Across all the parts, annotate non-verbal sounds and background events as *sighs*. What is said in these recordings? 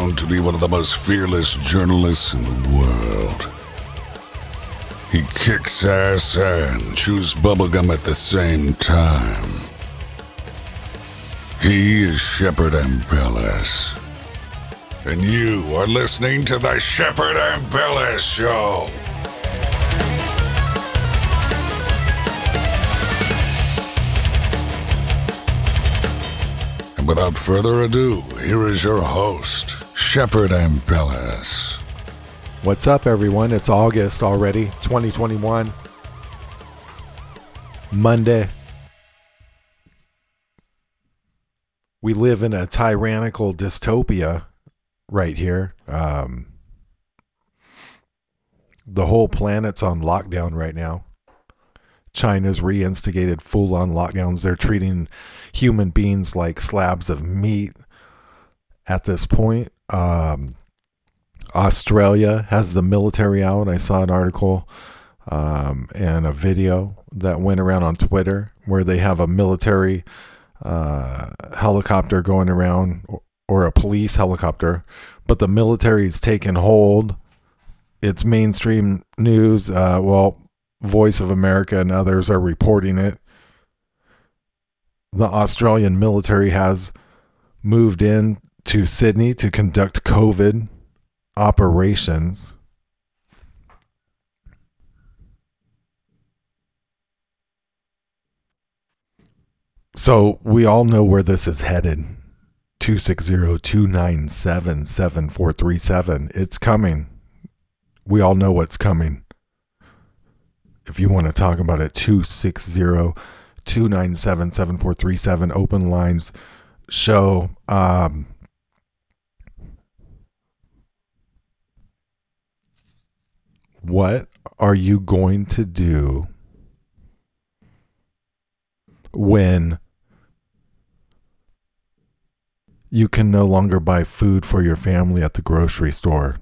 known to be one of the most fearless journalists in the world. He kicks ass and chews bubblegum at the same time. He is Shepard Ambellas. And you are listening to the Shepard Ambellas Show. And without further ado, here is your host, Shepard Ambellas. What's up, everyone? It's August already, 2021. Monday. We live in a tyrannical dystopia right here. Um, the whole planet's on lockdown right now. China's reinstigated full on lockdowns. They're treating human beings like slabs of meat at this point. Um, Australia has the military out. I saw an article um, and a video that went around on Twitter where they have a military uh, helicopter going around or, or a police helicopter, but the military's taken hold. It's mainstream news. Uh, well, Voice of America and others are reporting it. The Australian military has moved in to Sydney to conduct COVID operations. So we all know where this is headed. 260-297-7437. It's coming. We all know what's coming. If you want to talk about it, 260-297-7437 open lines show um what are you going to do when you can no longer buy food for your family at the grocery store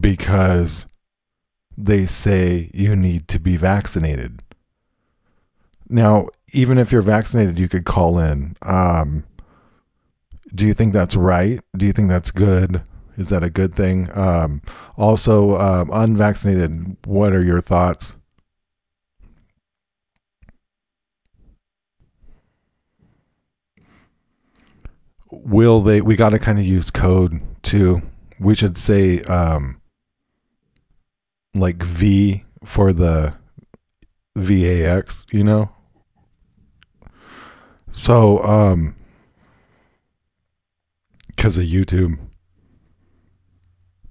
because they say you need to be vaccinated. Now, even if you're vaccinated, you could call in. Um, do you think that's right? Do you think that's good? Is that a good thing? Um, also, um, unvaccinated, what are your thoughts? Will they? We got to kind of use code too. We should say um, like V for the VAX, you know? So, um, because of YouTube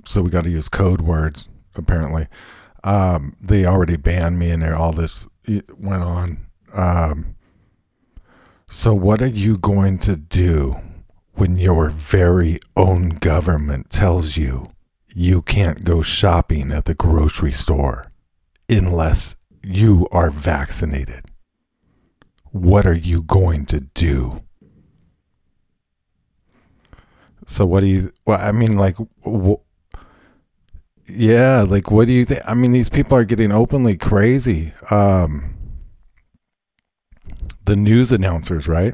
so we got to use code words apparently. Um, they already banned me and all this went on. Um, so what are you going to do when your very own government tells you you can't go shopping at the grocery store unless you are vaccinated? What are you going to do? So what do you well i mean like yeah, like what do you think? I mean, these people are getting openly crazy. Um, the news announcers, right?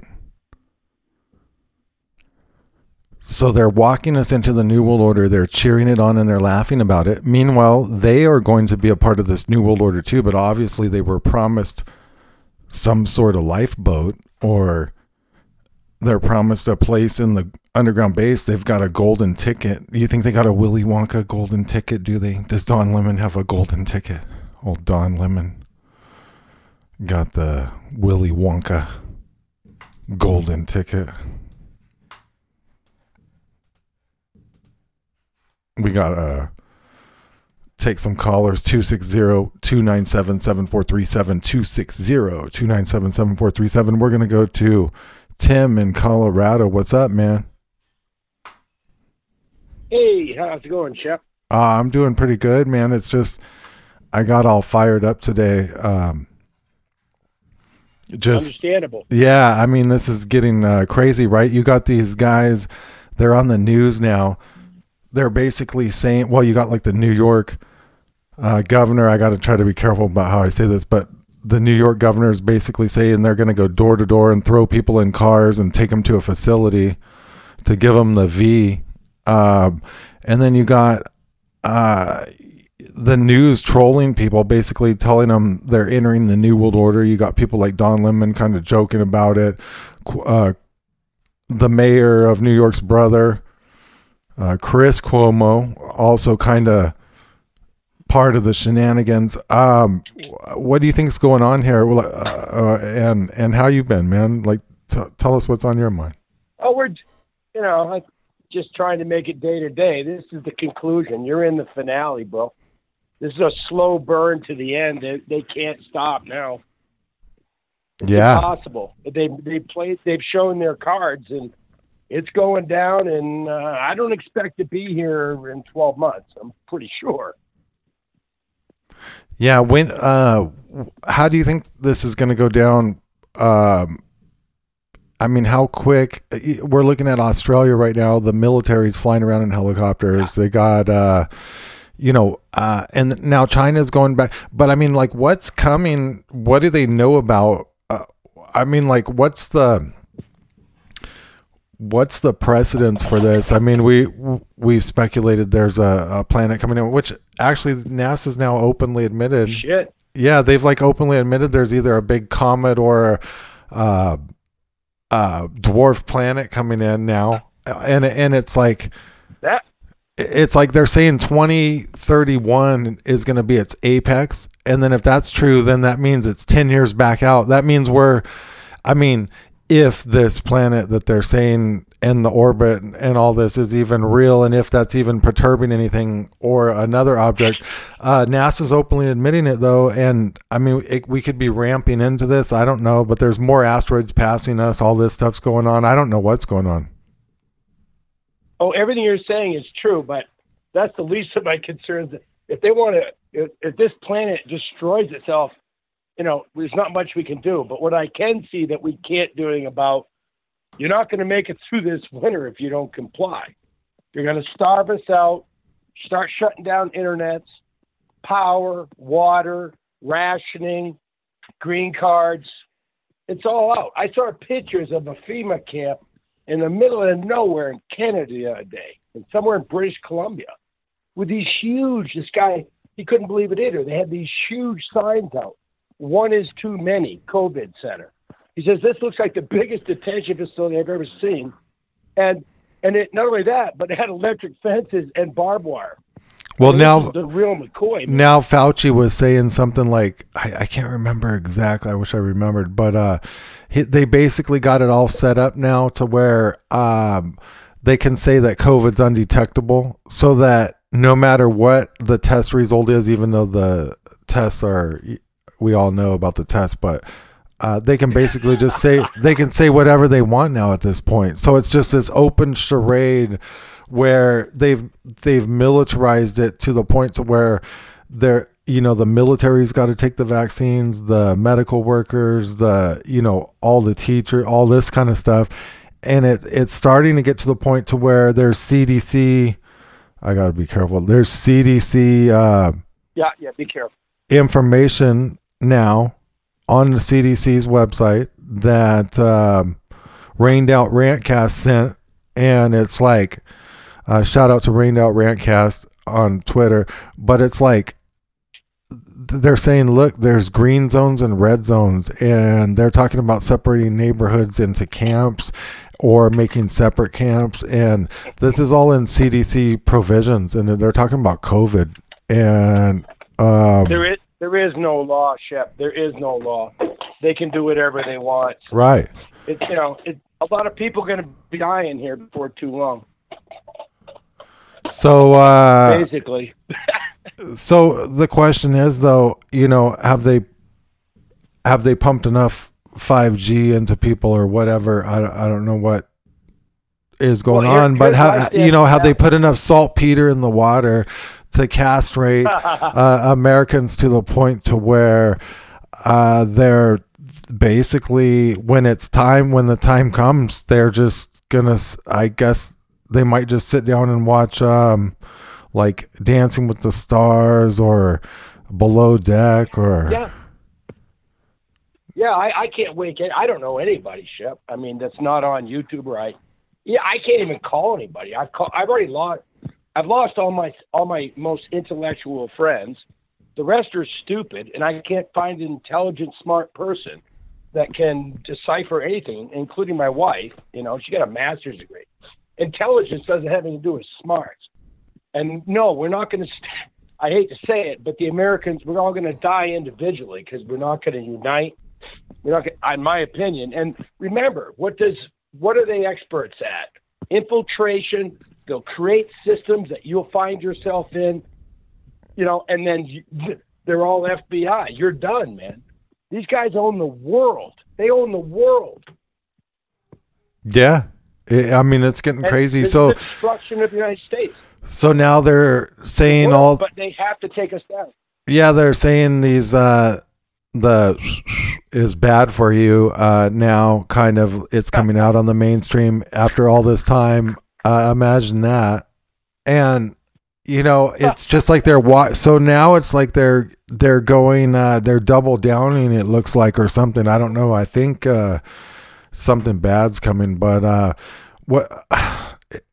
So they're walking us into the New World Order. They're cheering it on and they're laughing about it. Meanwhile, they are going to be a part of this New World Order too, but obviously they were promised some sort of lifeboat or they're promised a place in the underground base. They've got a golden ticket. You think they got a Willy Wonka golden ticket? Do they? Does Don Lemon have a golden ticket? Old Don Lemon got the Willy Wonka golden ticket. We got a uh, take some callers 260-297-7437 260-297-7437 we're going to go to Tim in Colorado. What's up, man? Hey, how's it going, Shep? Uh, I'm doing pretty good, man. It's just I got all fired up today. Um, just understandable. Yeah, I mean, this is getting uh, crazy, right? You got these guys; they're on the news now. They're basically saying, well, you got like the New York uh, governor. I got to try to be careful about how I say this, but the New York governor is basically saying they're going to go door to door and throw people in cars and take them to a facility to give them the V. Um, and then you got uh, the news trolling people, basically telling them they're entering the New World Order. You got people like Don Lemon kind of joking about it. Uh, the mayor of New York's brother, uh, Chris Cuomo, also kind of part of the shenanigans. Um, what do you think's going on here? Well, uh, uh, and and how you been, man? Like, t- tell us what's on your mind. Oh, we're, you know, like just trying to make it day to day. This is the conclusion. You're in the finale, bro. This is a slow burn to the end. They, they can't stop now. It's Yeah. possible. They they played. They've shown their cards, and it's going down. And uh, I don't expect to be here in 12 months. I'm pretty sure. Yeah, when uh how do you think this is going to go down um I mean, how quick we're looking at Australia right now, the military's flying around in helicopters. They got uh you know, uh and now China's going back, but I mean like what's coming? What do they know about uh, I mean like what's the what's the precedence for this? I mean, we we speculated there's a, a planet coming in, which actually NASA's now openly admitted. Shit. Yeah, they've like openly admitted there's either a big comet or uh, uh, dwarf planet coming in now, and and it's like That it's like they're saying 2031 is going to be its apex. And then if that's true then that means it's 10 years back out. That means we're i mean if this planet that they're saying and the orbit and all this is even real and if that's even perturbing anything or another object. Uh, nasa's openly admitting it though and i mean it, we could be ramping into this. I don't know but there's more asteroids passing us. All this stuff's going on. I don't know what's going on. Oh, everything you're saying is true, but that's the least of my concerns. If they want to, if, if this planet destroys itself, you know, there's not much we can do. But what I can see that we can't do anything about, you're not going to make it through this winter if you don't comply. You're going to starve us out, start shutting down internets, power, water, rationing, green cards. It's all out. I saw pictures of a FEMA camp in the middle of nowhere in Canada the other day, and somewhere in British Columbia, with these huge. This guy, he couldn't believe it either. They had these huge signs out. One is too many. COVID center. He says this looks like the biggest detention facility I've ever seen, and and it not only that, but it had electric fences and barbed wire. well And now the real McCoy. man. now Fauci was saying something like I, I can't remember exactly. I wish I remembered, but uh, he, they basically got it all set up now to where um, they can say that COVID's undetectable, so that no matter what the test result is, even though the tests are, we all know about the test, but. Uh, they can basically just say *laughs* they can say whatever they want now at this point. So it's just this open charade where they've they've militarized it to the point to where they're you know the military's got to take the vaccines the medical workers the you know all the teacher all this kind of stuff and it it's starting to get to the point to where there's cdc i got to be careful there's cdc uh, Yeah, yeah. Be careful. information now on the cdc's website that um, rained out rantcast sent and it's like uh, shout out to rained out rantcast on twitter but it's like they're saying look there's green zones and red zones and they're talking about separating neighborhoods into camps or making separate camps and this is all in cdc provisions and they're talking about covid and um, There is there is no law, Shep. There is no law. They can do whatever they want. right It's you know, it, a lot of people are going to be dying here before too long. so uh basically, *laughs* so the question is though you know have they have they pumped enough 5g into people or whatever i, don't- I don't know what is going Well, here- on but how you know have they put enough saltpeter in the water to castrate *laughs* uh, americans to the point to where uh, they're basically when it's time when the time comes they're just gonna I guess they might just sit down and watch um like dancing with the stars or below deck or yeah, yeah. I, I can't wait. I don't know anybody, Shep. I mean, that's not on YouTube, right? Yeah, I can't even call anybody. I've call, I've already lost. I've lost all my all my most intellectual friends. The rest are stupid, and I can't find an intelligent, smart person that can decipher anything, including my wife. You know, she got a master's degree. Intelligence doesn't have anything to do with smarts. And no, we're not going to. St- I hate to say it, but the Americans, we're all going to die individually because we're not going to unite. We're not, gonna, in my opinion. And remember, what does what are they experts at? Infiltration. They'll create systems that you'll find yourself in, you know, and then you, *laughs* they're all FBI. You're done, man. These guys own the world. They own the world. Yeah, I mean it's getting And crazy. is So destruction of the United States. so now they're saying all but they have to take us down. yeah they're saying these uh the is bad for you uh now kind of it's coming out on the mainstream after all this time uh, imagine that and you know it's just like they're wa- so now it's like they're they're going uh they're double downing it looks like or something i don't know i think uh something bad's coming but uh what *sighs* it,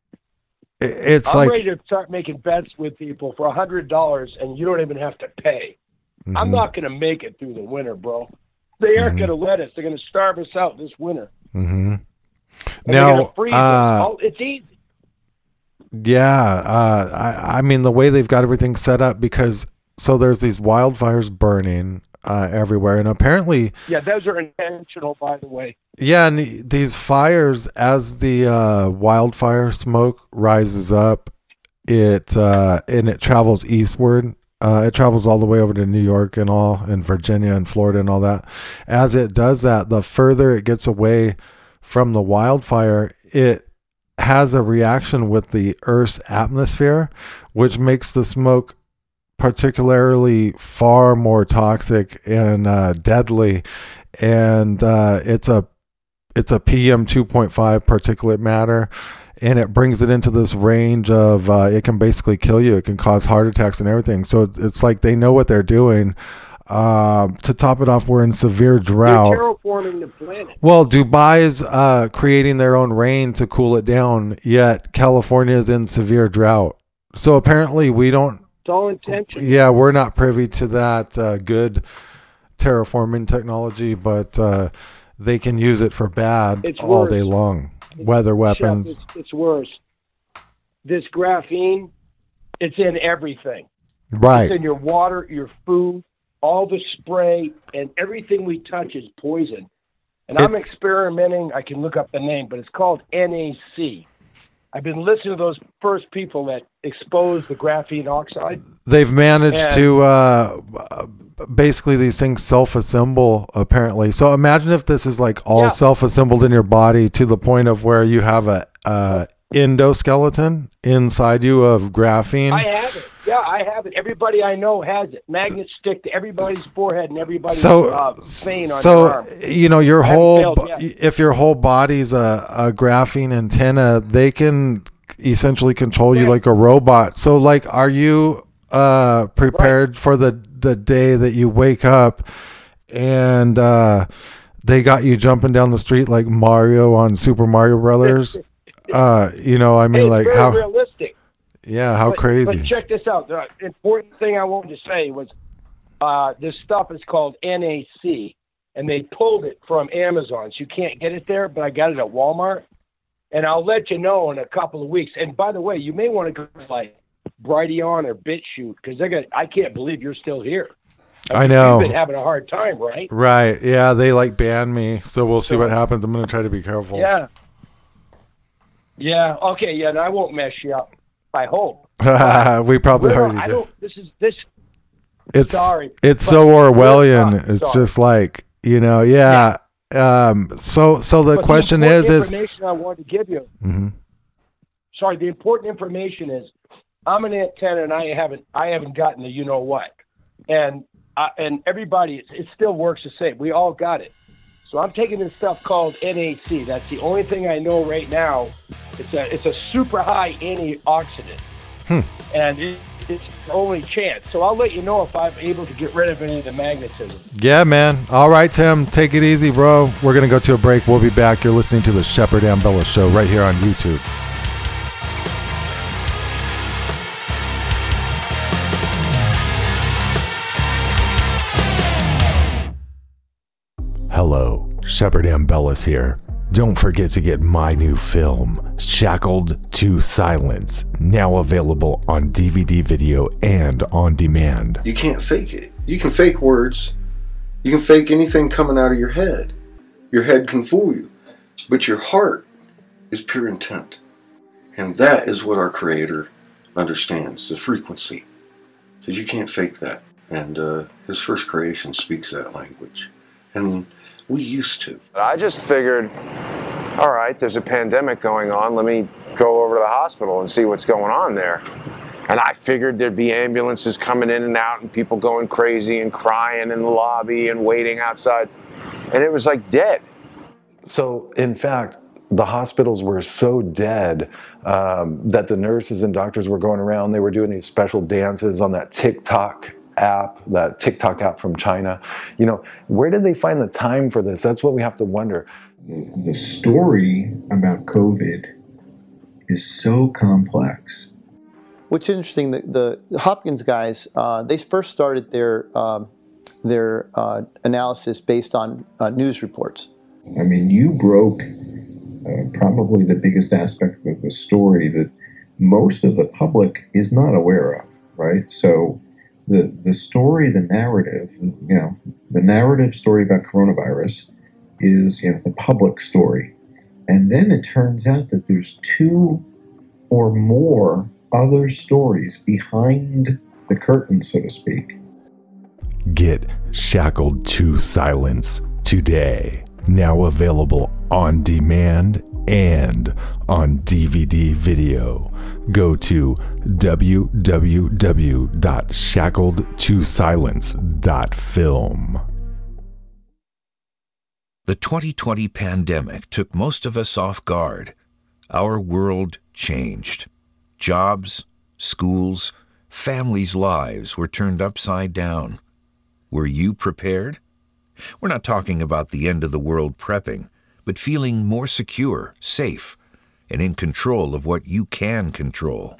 it's I'm like ready to start making bets with people for a hundred dollars, and you don't even have to pay. I'm Mhm, not going to make it through the winter, bro. They aren't Mhm. going to let us. They're going to starve us out this winter. mhm. Now gonna freeze us. uh it's easy. Yeah, uh, I, I mean the way they've got everything set up because so there's these wildfires burning uh, everywhere, and apparently, Yeah, those are intentional, by the way. yeah, and these fires as the uh, wildfire smoke rises up, it uh, and it travels eastward. Uh, it travels all the way over to New York and all, and Virginia and Florida and all that. As it does that, the further it gets away from the wildfire, it has a reaction with the Earth's atmosphere, which makes the smoke particularly far more toxic and uh, deadly. And uh, it's a it's a PM two point five particulate matter, and it brings it into this range of uh, it can basically kill you. It can cause heart attacks and everything. So it's, it's like they know what they're doing. Um, to top it off, we're in severe drought. terraforming the planet. Well, Dubai's uh, creating their own rain to cool it down, yet California is in severe drought. So apparently, we don't. It's all intentional. Yeah, we're not privy to that uh, good terraforming technology, but uh, they can use it for bad It's all worse. day long. Weather weapons. Shep, it's, it's worse. This graphene, it's in everything. Right. It's in your water, your food, all the spray, and everything we touch is poison. And I'm experimenting. I can look up the name, but it's called NAC. I've been listening to those first people that exposed the graphene oxide. They've managed And- to uh, basically these things self-assemble apparently. So imagine if this is like all Yeah. self-assembled in your body to the point of where you have a uh, endoskeleton inside you of graphene. I have it. Yeah, I have it. Everybody I know has it. Magnets stick to everybody's forehead and everybody's so uh, vein on their arm. so you know your I whole if your whole body's a, a graphene antenna they can essentially control you like a robot so like are you uh prepared for the the day that you wake up and uh they got you jumping down the street like Mario on Super Mario Brothers *laughs* uh you know I mean it's like how realistic. Yeah how But- crazy But check this out. The important thing I wanted to say was uh, this stuff is called NAC, and they pulled it from Amazon. So you can't get it there, but I got it at Walmart. And I'll let you know in a couple of weeks. And by the way, you may want to go to like Brighteon or BitChute because they're gonna. I can't believe you're still here. I know You've been having a hard time, right? right yeah they like banned me so we'll see So- what happens I'm gonna try to be careful Yeah. Yeah. Okay. Yeah. And I won't mess you up. I hope. *laughs* we probably already I did. This is this. It's sorry, it's so Orwellian. It's sorry. just like you know, yeah. Um. So so the but question important is is information I wanted to give you. Mhm. sorry, the important information is I'm an antenna and I haven't I haven't gotten the you know what, and uh, and everybody it, it still works the same. We all got it. So I'm taking this stuff called NAC. That's the only thing I know right now. It's a it's a super high antioxidant, Hmm. and it, it's the only chance. So I'll let you know if I'm able to get rid of any of the magnetism. Yeah, man. All right, Tim. Take it easy, bro. We're going to go to a break. We'll be back. You're listening to the Shepard Ambellas Show right here on YouTube. Hello, Shepard Ambellas here. Don't forget to get my new film, Shackled to Silence, now available on DVD video and on demand. You can't fake it. You can fake words. You can fake anything coming out of your head. Your head can fool you. But your heart is pure intent. And that is what our Creator understands the frequency. Because you can't fake that. And uh, His first creation speaks that language. And we used to. I just figured, all right, there's a pandemic going on. Let me go over to the hospital and see what's going on there. And I figured there'd be ambulances coming in and out and people going crazy and crying in the lobby and waiting outside. And it was like dead. So, in fact, the hospitals were so dead um, that the nurses and doctors were going around. They were doing these special dances on that TikTok app, that TikTok app from China. You know, where did they find the time for this? That's what we have to wonder. The story about COVID is so complex. What's interesting, the, the Hopkins guys, uh, they first started their um, their uh, analysis based on uh, news reports. I mean, you broke uh, probably the biggest aspect of the story that most of the public is not aware of, right? So the the story, the narrative, you know, the narrative story about coronavirus is you know the public story, and then it turns out that there's two or more other stories behind the curtain, so to speak. Get shackled to silence today. Now available on demand and on DVD video. Go to www.shackledtosilence.film. The 2020 pandemic took most of us off guard. Our world changed. Jobs, schools, families' lives were turned upside down. Were you prepared? We're not talking about the end of the world prepping, but feeling more secure, safe, and in control of what you can control.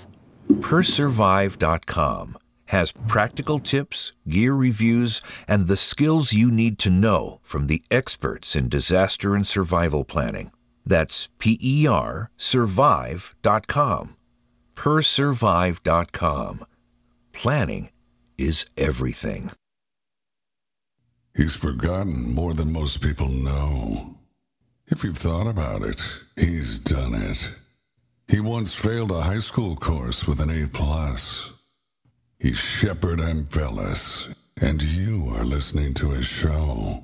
Persurvive.com has practical tips, gear reviews, and the skills you need to know from the experts in disaster and survival planning. That's P E R survive.com. Persurvive.com. Planning is everything. He's forgotten more than most people know. If you've thought about it, he's done it. He once failed a high school course with an A plus. He's Shepard Ambellas, and you are listening to his show.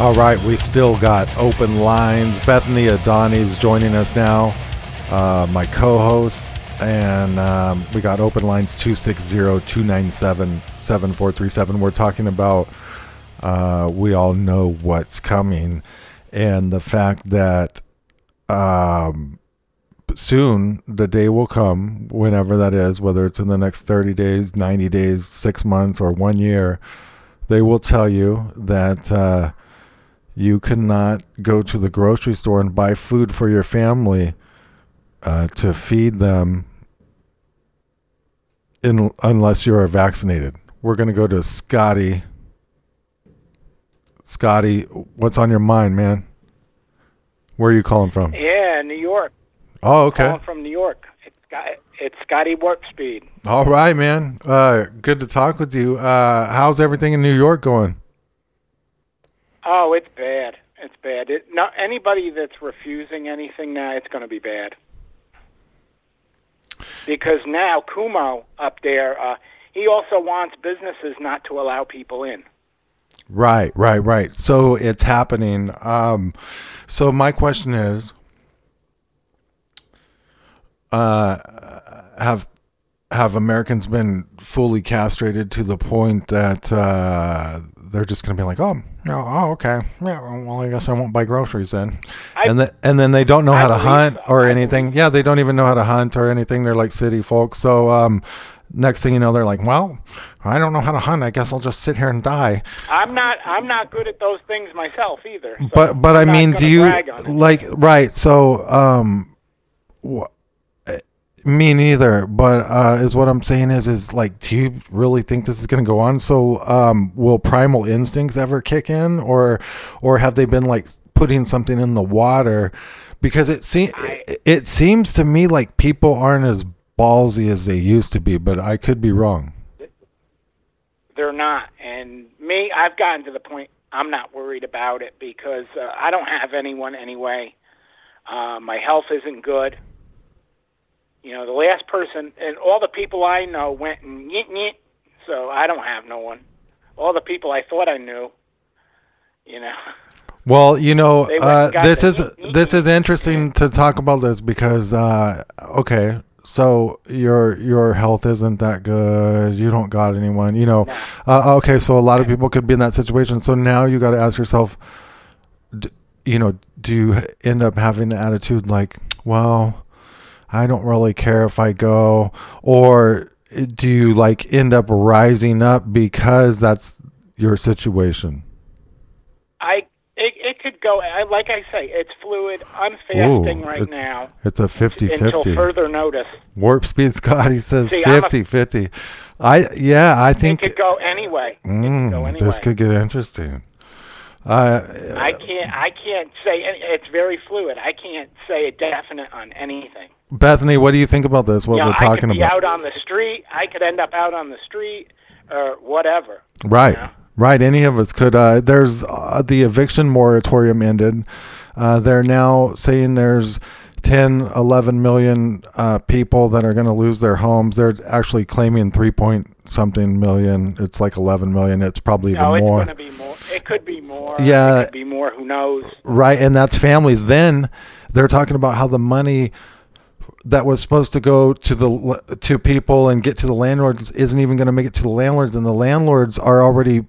All right, we still got open lines. Bethany Adani is joining us now, uh, my co host. And um, we got open lines 260 297 7437. We're talking about, uh, we all know what's coming, and the fact that um, soon the day will come, whenever that is, whether it's in the next 30 days, 90 days, six months, or one year, they will tell you that. Uh, you cannot go to the grocery store and buy food for your family uh, to feed them in, unless you are vaccinated. We're going to go to Scotty. Scotty, what's on your mind, man? Where are you calling from? Yeah, New York. Oh, okay. Calling from New York. It's, Scott, it's Scotty Warp Speed. All right, man. Uh, good to talk with you. Uh, how's everything in New York going? Oh, it's bad. It's bad. It, not anybody that's refusing anything now, it's going to be bad. Because now Cuomo up there, uh, he also wants businesses not to allow people in. Right, right, right. So it's happening. Um, so my question is, uh, have have Americans been fully castrated to the point that uh, they're just going to be like, oh, no, oh, okay, yeah, well, I guess I won't buy groceries then, I- and then and then they don't know I how to hunt so. or I anything. Yeah, they don't even know how to hunt or anything. They're like city folks. So um, next thing you know, they're like, well, I don't know how to hunt. I guess I'll just sit here and die. I'm not. I'm not good at those things myself either. so but but I I'm mean, do you brag on it. like right? So um, wh- me neither. But uh, is what I'm saying is is like, do you really think this is going to go on? So um, will primal instincts ever kick in, or or have they been like putting something in the water? Because it seems it seems to me like people aren't as ballsy as they used to be, but I could be wrong. They're not. And me, I've gotten to the point I'm not worried about it because uh, I don't have anyone anyway. Uh, my health isn't good. You know, the last person and all the people I know went and yit yit, so I don't have no one. All the people I thought I knew, you know. Well, you know, uh, this is this is interesting to talk about this because uh, okay, so your your health isn't that good. You don't got anyone, you know. Uh, okay, so a lot of people could be in that situation. So now you got to ask yourself, d- you know, do you end up having the attitude like, well, I don't really care if I go, or do you like end up rising up because that's your situation? I it, it could go. I, like I say, it's fluid. I'm fasting Ooh, right it's- now It's a 50 until 50. further notice. Warp speed *laughs* Scotty says See, I'm a- 50 50. I, yeah, I It think could go anyway. it could go mm, anyway. this could get interesting. Uh, I can't. I can't say. It's very fluid. I can't say a definite on anything. Bethany, what do you think about this? What you know, we're I talking could be about? out on the street. I could end up out on the street or whatever. Right. Yeah. Right. Any of us could. Uh, there's uh, the eviction moratorium ended. Uh, they're now saying there's 10, 11 million uh, people that are going to lose their homes. They're actually claiming 3 point something million. It's like 11 million. It's probably even no, it's more. going to be more. It could be more. Yeah. It could be more. Who knows? Right, and that's families. Then they're talking about how the money that was supposed to go to the to people and get to the landlords isn't even going to make it to the landlords, and the landlords are already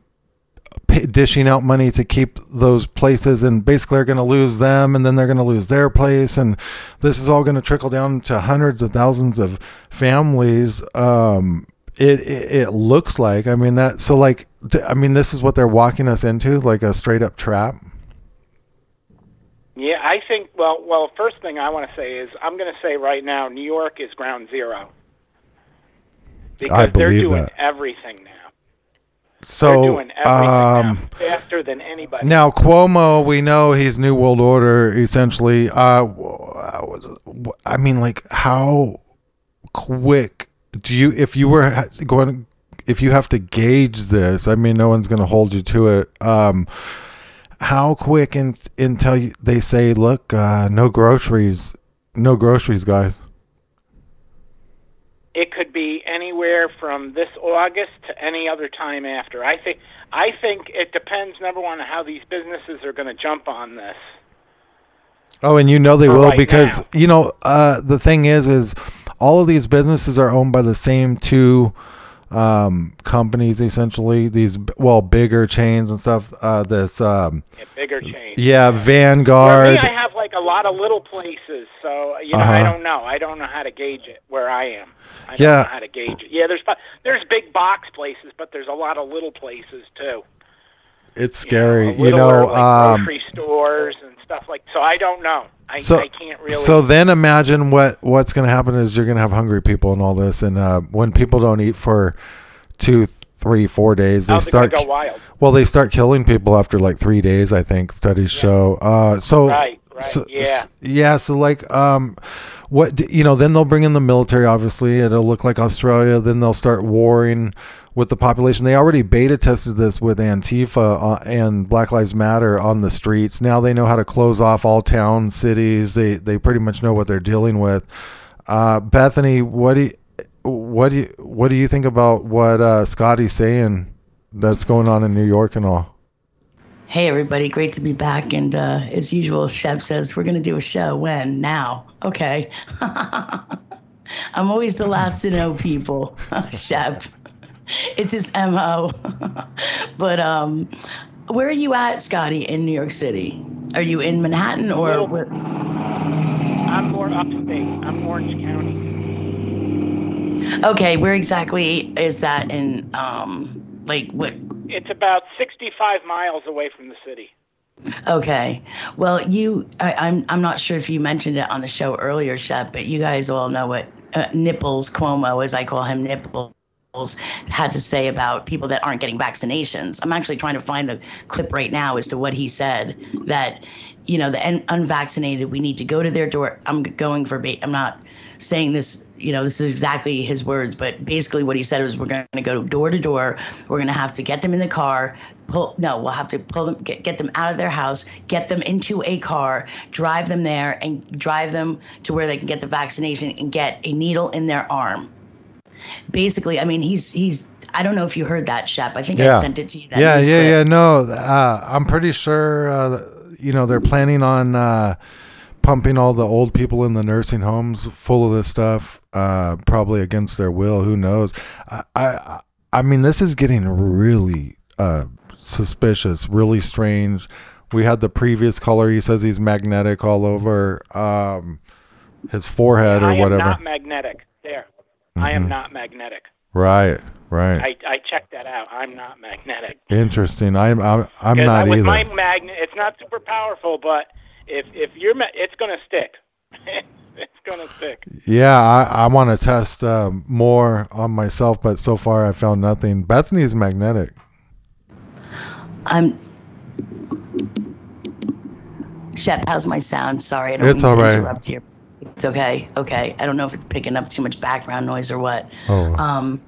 pay, dishing out money to keep those places, and basically are going to lose them, and then they're going to lose their place, and this is all going to trickle down to hundreds of thousands of families. Um, it, it it looks like. I mean that. So like, I mean, this is what they're walking us into, like a straight up trap. Yeah, I think. Well, well. First thing I want to say is I'm going to say right now, New York is ground zero because I they're believe doing that. everything now. So, they're doing everything um, now, faster than anybody. now Cuomo, we know he's New World Order essentially. Uh, I mean, like, how quick do you, if you were going, if you have to gauge this, I mean, no one's going to hold you to it. Um, how quick in, until you, they say, look, uh, no groceries, no groceries, guys. It could be anywhere from this August to any other time after. I think I think it depends number one on how these businesses are going to jump on this. Oh, and you know they will right because now. you know uh, the thing is, is all of these businesses are owned by the same two um, companies, essentially. These well, bigger chains and stuff. Uh, this, um, A bigger change. yeah, Vanguard. me, I have a lot of little places, so you know I Uh-huh. don't know. I don't know how to gauge it where I am. I don't Yeah. know how to gauge it. Yeah, there's there's big box places, but there's a lot of little places too. it's scary, you Littler, know. like um, grocery stores and stuff like. So I don't know. I, so, I can't really. so then imagine what what's going to happen is you're going to have hungry people and all this, and uh, when people don't eat for two, three, four days, they start go wild? Well, they start killing people after like three days. I think studies show. Uh, so Right, right, so- yeah. yeah. So like, um, what you know? Then they'll bring in the military. Obviously, it'll look like Australia. Then they'll start warring with the population. They already beta tested this with Antifa uh, and Black Lives Matter on the streets. Now they know how to close off all towns, cities. They they pretty much know what they're dealing with. Uh, Bethany, what do you, what do you, what do you think about what uh, Scotty's saying that's going on in New York and all? Hey, everybody, great to be back. And uh, as usual, Shep says, We're going to do a show. When? Now. Okay. *laughs* I'm always the last to know people, *laughs* Shep. It's his mo. *laughs* but um, where are you at, Scotty, in New York City? Are you in Manhattan or? Where? I'm more upstate. I'm Orange County. Okay, where exactly is that in? Um, like what? It's about 65 miles away from the city. Okay. Well, you, I, I'm, I'm not sure if you mentioned it on the show earlier, Shep, but you guys all know what uh, Nipples Cuomo, as I call him, Nipples, had to say about people that aren't getting vaccinations. I'm actually trying to find a clip right now as to what he said that, you know, the un- unvaccinated, we need to go to their door. I'm going for, I'm not saying this, you know, this is exactly his words, but basically what he said was we're going to go door to door. We're going to have to get them in the car. Pull, no, we'll have to pull them, get, get them out of their house, get them into a car, drive them there, and drive them to where they can get the vaccination and get a needle in their arm. Basically, I mean, he's he's. I don't know if you heard that, Shep. I think I sent it to you. That yeah, yeah, clip. yeah. No, uh, I'm pretty sure. Uh, you know, they're planning on uh, pumping all the old people in the nursing homes full of this stuff, uh, probably against their will. Who knows? I, I, I mean, this is getting really uh, suspicious, really strange. We had the previous caller. He says he's magnetic all over um, his forehead or whatever. I am whatever. not magnetic. There. I am Mhm. not magnetic. right, right. I, I checked that out. I'm not magnetic. Interesting. I'm, I'm, I'm not I, with either. my magnet, it's not super powerful, but if if you're, ma- it's gonna stick. *laughs* it's gonna stick. Yeah, I, I want to test um, more on myself, but so far I found nothing. Bethany is magnetic. I'm. Shep, how's my sound? Sorry, I don't It's mean all to right. interrupt here. It's okay. Okay. I don't know if it's picking up too much background noise or what. Oh. Um,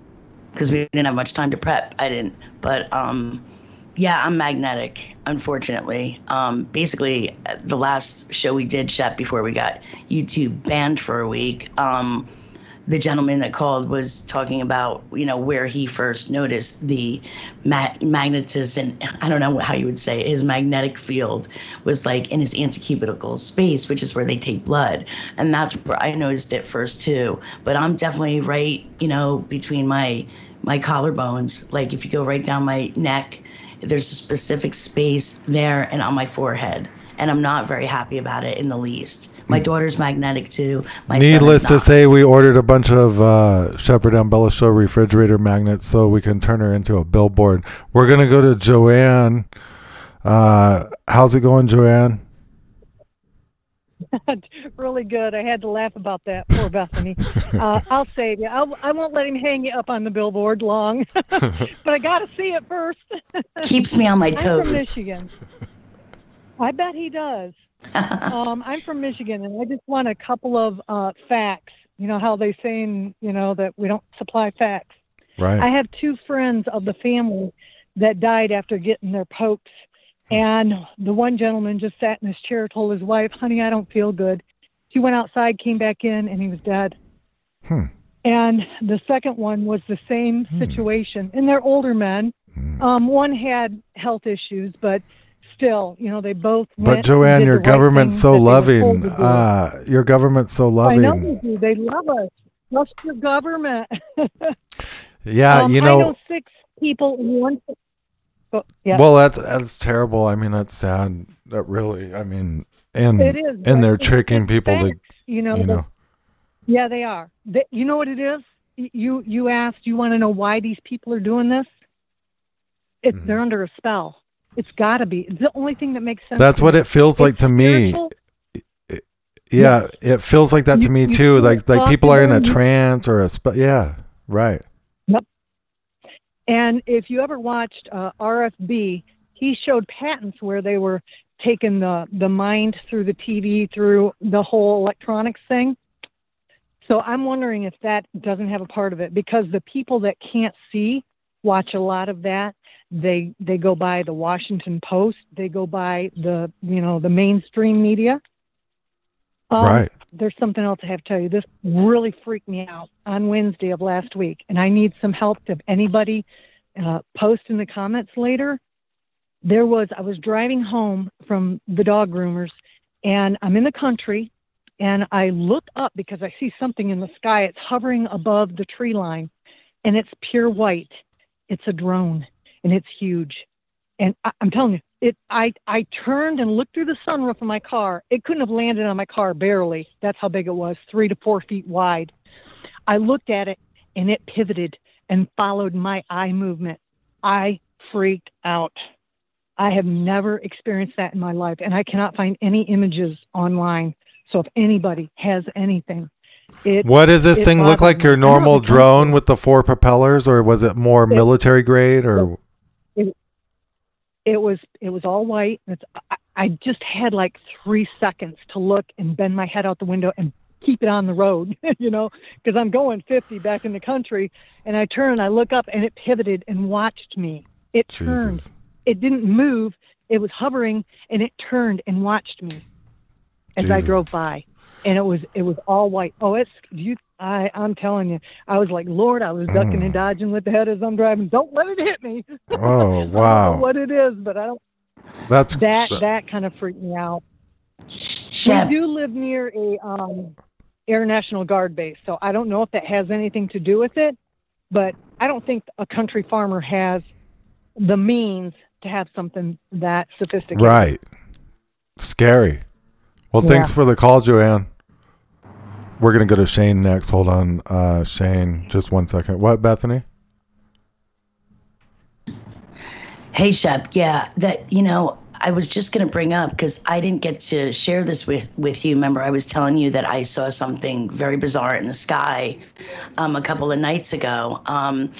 because we didn't have much time to prep. I didn't. But um, yeah, I'm magnetic. Unfortunately, um, basically the last show we did, Shep, before we got YouTube banned for a week. Um, the gentleman that called was talking about you know where he first noticed the ma- magnetism i don't know how you would say it, his magnetic field was like in his antecubital space which is where they take blood and that's where i noticed it first too but i'm definitely right you know between my my collarbones like if you go right down my neck there's a specific space there and on my forehead and i'm not very happy about it in the least my daughter's magnetic too my Needless to say, we ordered a bunch of uh, Shepard Ambellas Show refrigerator magnets so we can turn her into a billboard. We're gonna go to Joanne. Uh, how's it going, Joanne? *laughs* really good. I had to laugh about that. Poor Bethany. Uh, *laughs* I'll save you. I'll, I won't let him hang you up on the billboard long, *laughs* but I got to see it first. *laughs* Keeps me on my toes. I'm from toes. Michigan. I bet he does. um, I'm from Michigan, and I just want a couple of uh, facts. You know how they saying, you know, that we don't supply facts. Right. I have two friends of the family that died after getting their pokes. And the one gentleman just sat in his chair, told his wife, honey, I don't feel good. She went outside, came back in, and he was dead. Hmm. And the second one was the same situation. And they're older men. Um, one had health issues, but still, you know, they both But Joanne, your government's so that they were loving. told to do. Uh, your government's so loving. I know they do. They love us. Trust your government. *laughs* Yeah, Um, you I know. know six people in one. Oh, yeah. Well, that's that's terrible. I mean, that's sad. That really. I mean, and It is, and they're tricking people to. you know. you the- Yeah, they are. They, you know what it is? You you asked. You want to know why these people are doing this? It's Mm-hmm. they're under a spell. It's got to be. It's the only thing that makes sense. That's what it feels like It's to me. spiritual. Yeah, it feels like that to You- me you too. Like like people are in a talking to you. trance or a spe- yeah, right. Yep. And if you ever watched uh, RFB, he showed patents where they were taking the the mind through the TV through the whole electronics thing. So I'm wondering if that doesn't have a part of it because the people that can't see watch a lot of that. They they go by the Washington Post. They go by the you know the mainstream media. Um, Right. There's something else I have to tell you. This really freaked me out on Wednesday of last week, and I need some help. If anybody uh, post in the comments later, there was I was driving home from the dog groomers, and I'm in the country, and I look up because I see something in the sky. It's hovering above the tree line, and it's pure white. It's a drone, and it's huge. And I, I'm telling you, it. I I turned and looked through the sunroof of my car. It couldn't have landed on my car barely. That's how big it was, three to four feet wide. I looked at it, and it pivoted and followed my eye movement. I freaked out. I have never experienced that in my life, and I cannot find any images online. So if anybody has anything, it, What does this it thing look like? Your I don't know normal it drone with the four propellers, or was it more military grade? Or It was it was all white. It's, I, I just had like three seconds to look and bend my head out the window and keep it on the road, *laughs* you know, because I'm going 50 back in the country. And I turn, I look up, and it pivoted and watched me. It turned. It didn't move. It was hovering, and it turned and watched me as I drove by. And it was it was all white. Oh, it's you. I I'm telling you, I was like, Lord, I was ducking and dodging with the head as I'm driving. Don't let it hit me. *laughs* oh I don't know wow, what it is, but I don't. that's That that kind of freaked me out. Shep. We do live near a um, Air National Guard base, so I don't know if that has anything to do with it. But I don't think a country farmer has the means to have something that sophisticated. right. Scary. Well, thanks Yeah. for the call, Joanne. We're gonna go to Shane next. Hold on, uh, Shane. Just one second. What, Bethany? Hey, Shep. Yeah, that you know, I was just gonna bring up because I didn't get to share this with with you. Remember, I was telling you that I saw something very bizarre in the sky um, a couple of nights ago. Um,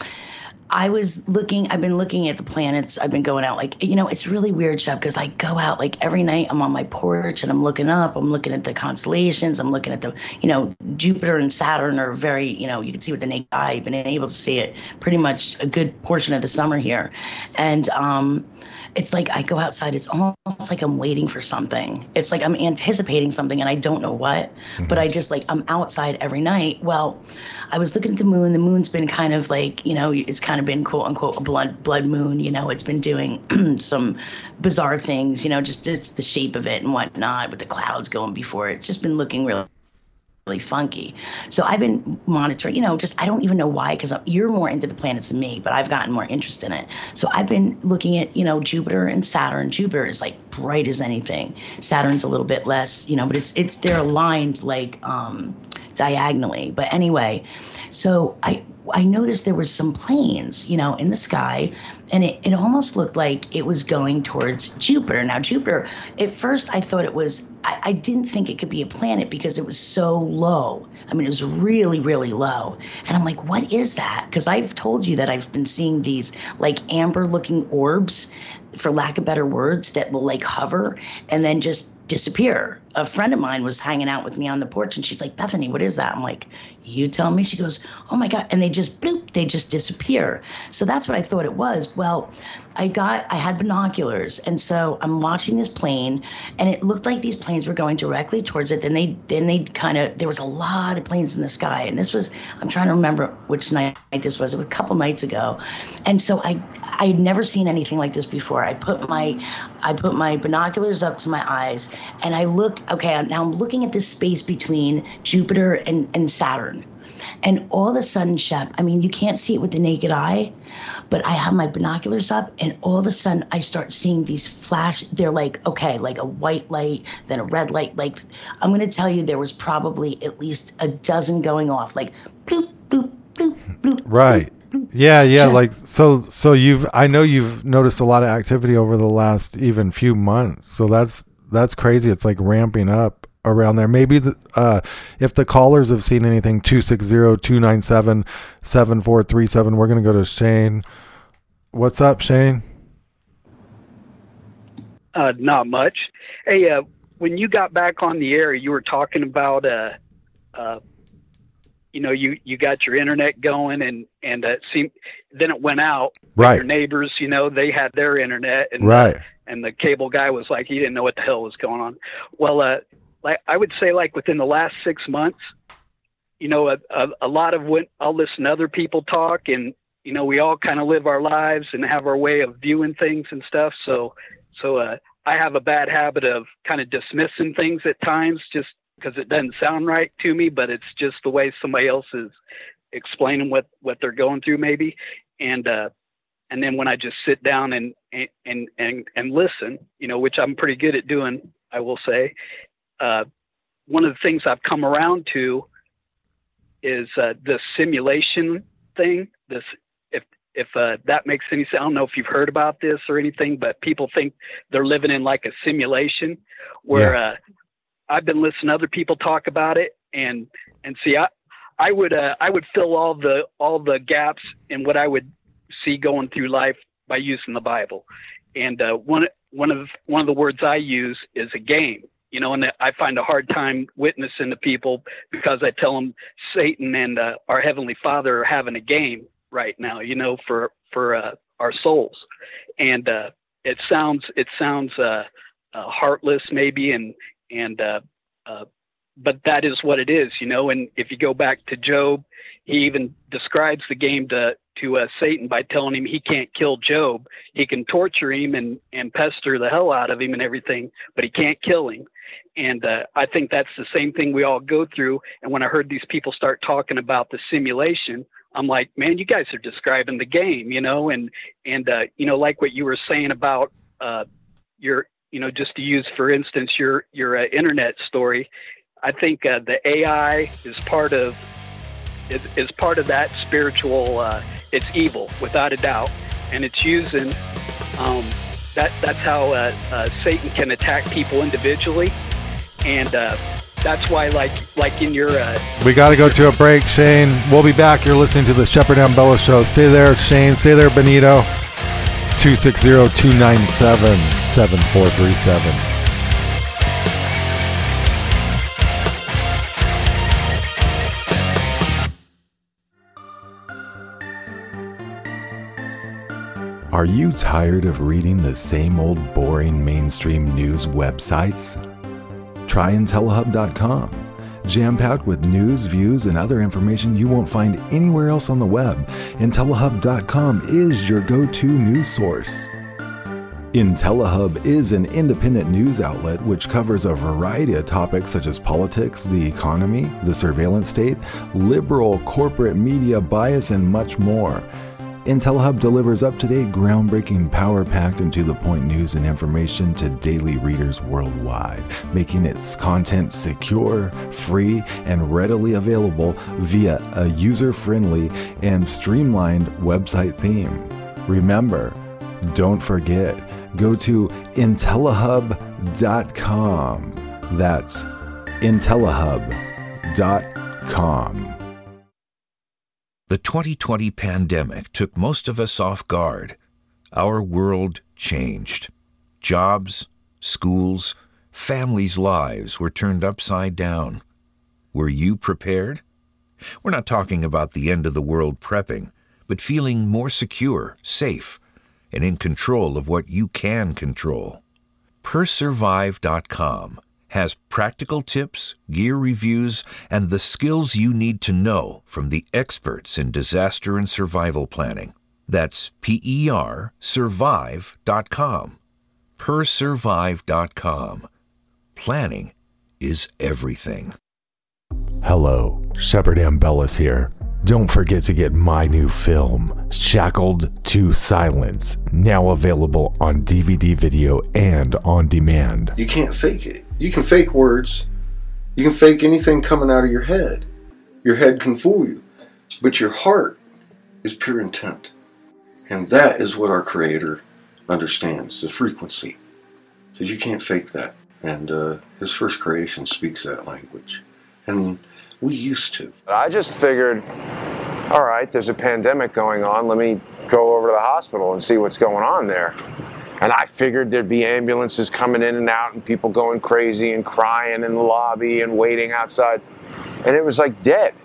I was looking, I've been looking at the planets. I've been going out, like, you know, it's really weird stuff because I go out like every night. I'm on my porch and I'm looking up. I'm looking at the constellations. I'm looking at the, you know, Jupiter and Saturn are very, you know, you can see with the naked eye. I've been able to see it pretty much a good portion of the summer here. And, um, it's like I go outside, it's almost like I'm waiting for something. It's like I'm anticipating something and I don't know what, but I just like I'm outside every night. Well, I was looking at the moon. The moon's been kind of like, you know, it's kind of been quote unquote a blood blood moon. You know, it's been doing *clears throat* some bizarre things, you know, just, just the shape of it and whatnot with the clouds going before it. It's just been looking really really funky. So I've been monitoring, you know, just I don't even know why, because you're more into the planets than me, but I've gotten more interest in it. So I've been looking at, you know, Jupiter and Saturn. Jupiter is like bright as anything. Saturn's a little bit less, you know, but it's it's they're aligned like um diagonally. But anyway, so I I noticed there was some planes, you know, in the sky, and it, it almost looked like it was going towards Jupiter. Now, Jupiter, at first I thought it was, I, I didn't think it could be a planet because it was so low. I mean, it was really, really low. And I'm like, what is that? Because I've told you that I've been seeing these like amber looking orbs, for lack of better words, that will like hover and then just disappear. A friend of mine was hanging out with me on the porch and she's like, Bethany, what is that? I'm like, you tell me. She goes, oh my God. And they just bloop, they just disappear. So that's what I thought it was. Well, I got, I had binoculars. And so I'm watching this plane and it looked like these planes were going directly towards it. Then they, then they kind of, there was a lot of planes in the sky. And this was, I'm trying to remember which night this was. It was a couple nights ago. And so I, I had never seen anything like this before. I put my, I put my binoculars up to my eyes and I look, okay, now I'm looking at this space between Jupiter and, and Saturn. And all of a sudden, Shep, I mean, you can't see it with the naked eye, but I have my binoculars up, and all of a sudden, I start seeing these flash. They're like, okay, like a white light, then a red light. Like, I'm going to tell you, there was probably at least a dozen going off, like, bloop, bloop, bloop, bloop. Right. Yeah, yeah. Just- like so. So you've. I know you've noticed a lot of activity over the last even few months. So that's that's crazy. It's like ramping up around there. Maybe the, uh, if the callers have seen anything, 260-297-7437. We're gonna go to Shane. What's up, Shane? Uh, not much. Hey, uh, when you got back on the air, you were talking about, uh, uh, you know, you, you got your internet going and, and, uh, seemed, then it went out. Right. Your neighbors, you know, they had their internet and, Right. and the cable guy was like, he didn't know what the hell was going on. Well, uh, like I would say like within the last six months, you know, a, a, a lot of when I'll listen to other people talk and, you know, we all kind of live our lives and have our way of viewing things and stuff. So, so, uh, I have a bad habit of kind of dismissing things at times, just because it doesn't sound right to me, but it's just the way somebody else is explaining what what they're going through, maybe. And uh, and then when I just sit down and and and and listen, you know, which I'm pretty good at doing, I will say. Uh, one of the things I've come around to is uh, the simulation thing. This, if if uh, that makes any sense, I don't know if you've heard about this or anything, but people think they're living in like a simulation. Where yeah. uh, I've been listening to other people talk about it, and and see, I I would uh, I would fill all the all the gaps in what I would see going through life by using the Bible, and uh, one one of one of the words I use is a game you know, and I find a hard time witnessing to people because I tell them Satan and uh, our heavenly Father are having a game right now, you know, for for uh, our souls, and uh, it sounds it sounds uh, uh, heartless maybe, and and uh, but that is what it is, you know. And if you go back to Job, he even describes the game to to Satan by telling him he can't kill Job. He can torture him and and pester the hell out of him and everything, but he can't kill him. And uh, I think that's the same thing we all go through. And when I heard these people start talking about the simulation, I'm like, man, you guys are describing the game, you know, and and uh, you know, like what you were saying about uh, your, you know, just to use for instance your your uh, internet story. I think uh, the AI is part of is, is part of that spiritual. Uh, it's evil without a doubt, and it's using um, that. That's how uh, uh, Satan can attack people individually, and uh, that's why, like, like in your. Uh, we got to go to a break, Shane. We'll be back. You're listening to the Shepard Ambellas Show. Stay there, Shane. Stay there, Benito. 260 297 7437. Are you tired of reading the same old boring mainstream news websites? Try IntelliHub.com. Jam packed with news, views, and other information you won't find anywhere else on the web, IntelliHub.com is your go to news source. IntelliHub is an independent news outlet which covers a variety of topics such as politics, the economy, the surveillance state, liberal corporate media bias, and much more. IntelliHub delivers up to date, groundbreaking, power packed, and to the point news and information to daily readers worldwide, making its content secure, free, and readily available via a user friendly and streamlined website theme. Remember, don't forget, go to IntelliHub.com. That's IntelliHub.com. The 2020 pandemic took most of us off guard. Our world changed. Jobs, schools, families' lives were turned upside down. Were you prepared? We're not talking about the end of the world prepping, but feeling more secure, safe, and in control of what you can control. Persurvive.com has practical tips, gear reviews, and the skills you need to know from the experts in disaster and survival planning. That's P E R survive.com. Persurvive.com. Planning is everything. Hello, Shepard Ambellas here. Don't forget to get my new film, Shackled to Silence, now available on DVD video and on demand. You can't fake it. You can fake words. You can fake anything coming out of your head. Your head can fool you. But your heart is pure intent. And that is what our Creator understands the frequency. Because you can't fake that. And uh, His first creation speaks that language. And we used to. I just figured, all right, there's a pandemic going on. Let me go over to the hospital and see what's going on there. And I figured there'd be ambulances coming in and out and people going crazy and crying in the lobby and waiting outside. And it was like dead.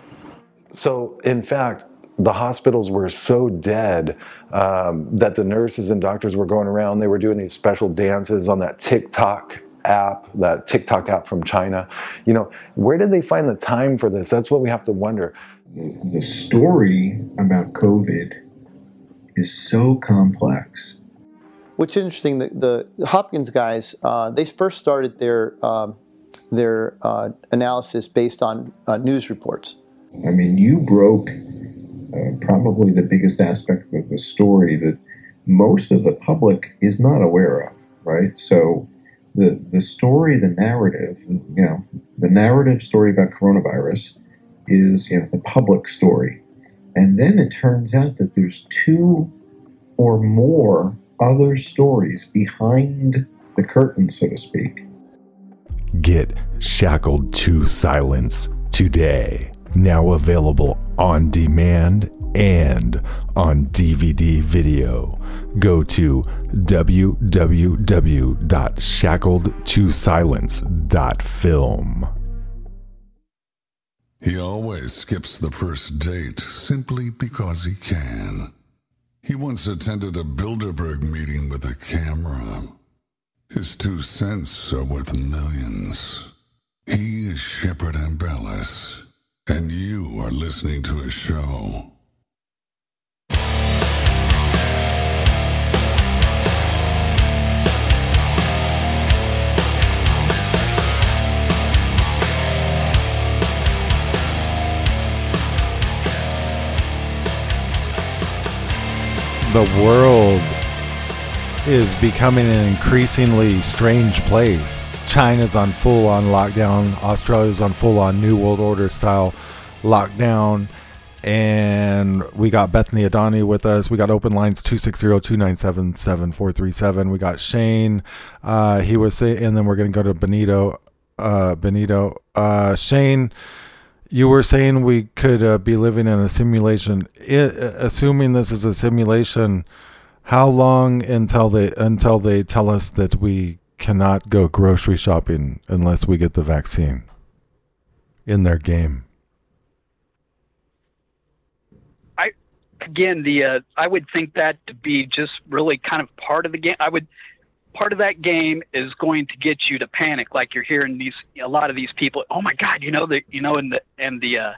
So, in fact, the hospitals were so dead um, that the nurses and doctors were going around. They were doing these special dances on that TikTok app, that TikTok app from China. You know, where did they find the time for this? That's what we have to wonder. The story about COVID is so complex What's interesting, the, the Hopkins guys, uh, they first started their um, their uh, analysis based on uh, news reports. I mean, you broke uh, probably the biggest aspect of the story that most of the public is not aware of, right? So the the story, the narrative, you know, the narrative story about coronavirus is you know the public story, and then it turns out that there's two or more other stories behind the curtain, so to speak. Get Shackled to Silence today. Now available on demand and on DVD video. Go to www.shackledtosilence.film. He always skips the first date simply because he can. He once attended a Bilderberg meeting with a camera. His two cents are worth millions. He is Shepard Ambellas, and you are listening to a show. The world is becoming an increasingly strange place. China's on full on lockdown, Australia's on full on New World Order style lockdown. And we got Bethany Adani with us. We got open lines 260 297 7437. We got Shane. Uh, he was saying, and then we're going to go to Benito. Uh, Benito. Uh, Shane, you were saying we could uh, be living in a simulation. It, assuming this is a simulation, how long until they until they tell us that we cannot go grocery shopping unless we get the vaccine in their game? I again the uh, I would think that to be just really kind of part of the game. I would part of that game is going to get you to panic, like you're hearing these a lot of these people. Oh my God, you know the you know and the and the uh,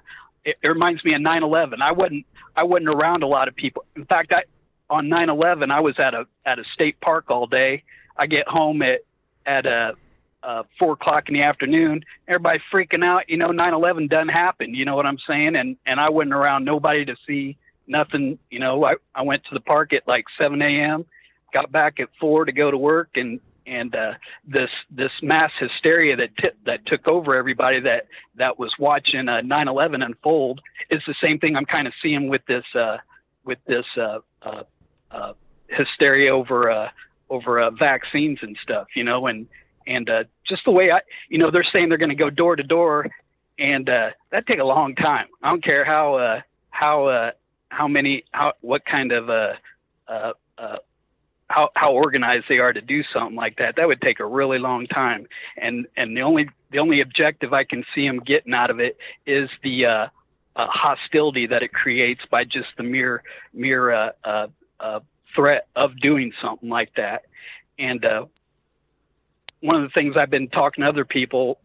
it, it reminds me of 9/11. I wasn't I wasn't around a lot of people. In fact, I on 9/11 I was at a at a state park all day. I get home at at a uh, uh, four o'clock in the afternoon. Everybody freaking out. You know, 9/11 doesn't happen. You know what I'm saying? And and I wasn't around nobody to see nothing. You know, I I went to the park at like 7 a.m got back at four to go to work and and uh, this this mass hysteria that t- that took over everybody that that was watching uh, 9/11 unfold is the same thing I'm kind of seeing with this uh, with this uh, uh, uh, hysteria over over vaccines and stuff, you know, and and just the way I, you know, they're saying they're going to go door to door, and that take a long time. I don't care how how how many how what kind of how how organized they are to do something like that. That would take a really long time, and and the only the only objective I can see them getting out of it is the uh, uh, hostility that it creates by just the mere mere uh, uh, uh threat of doing something like that. And uh, one of the things I've been talking to other people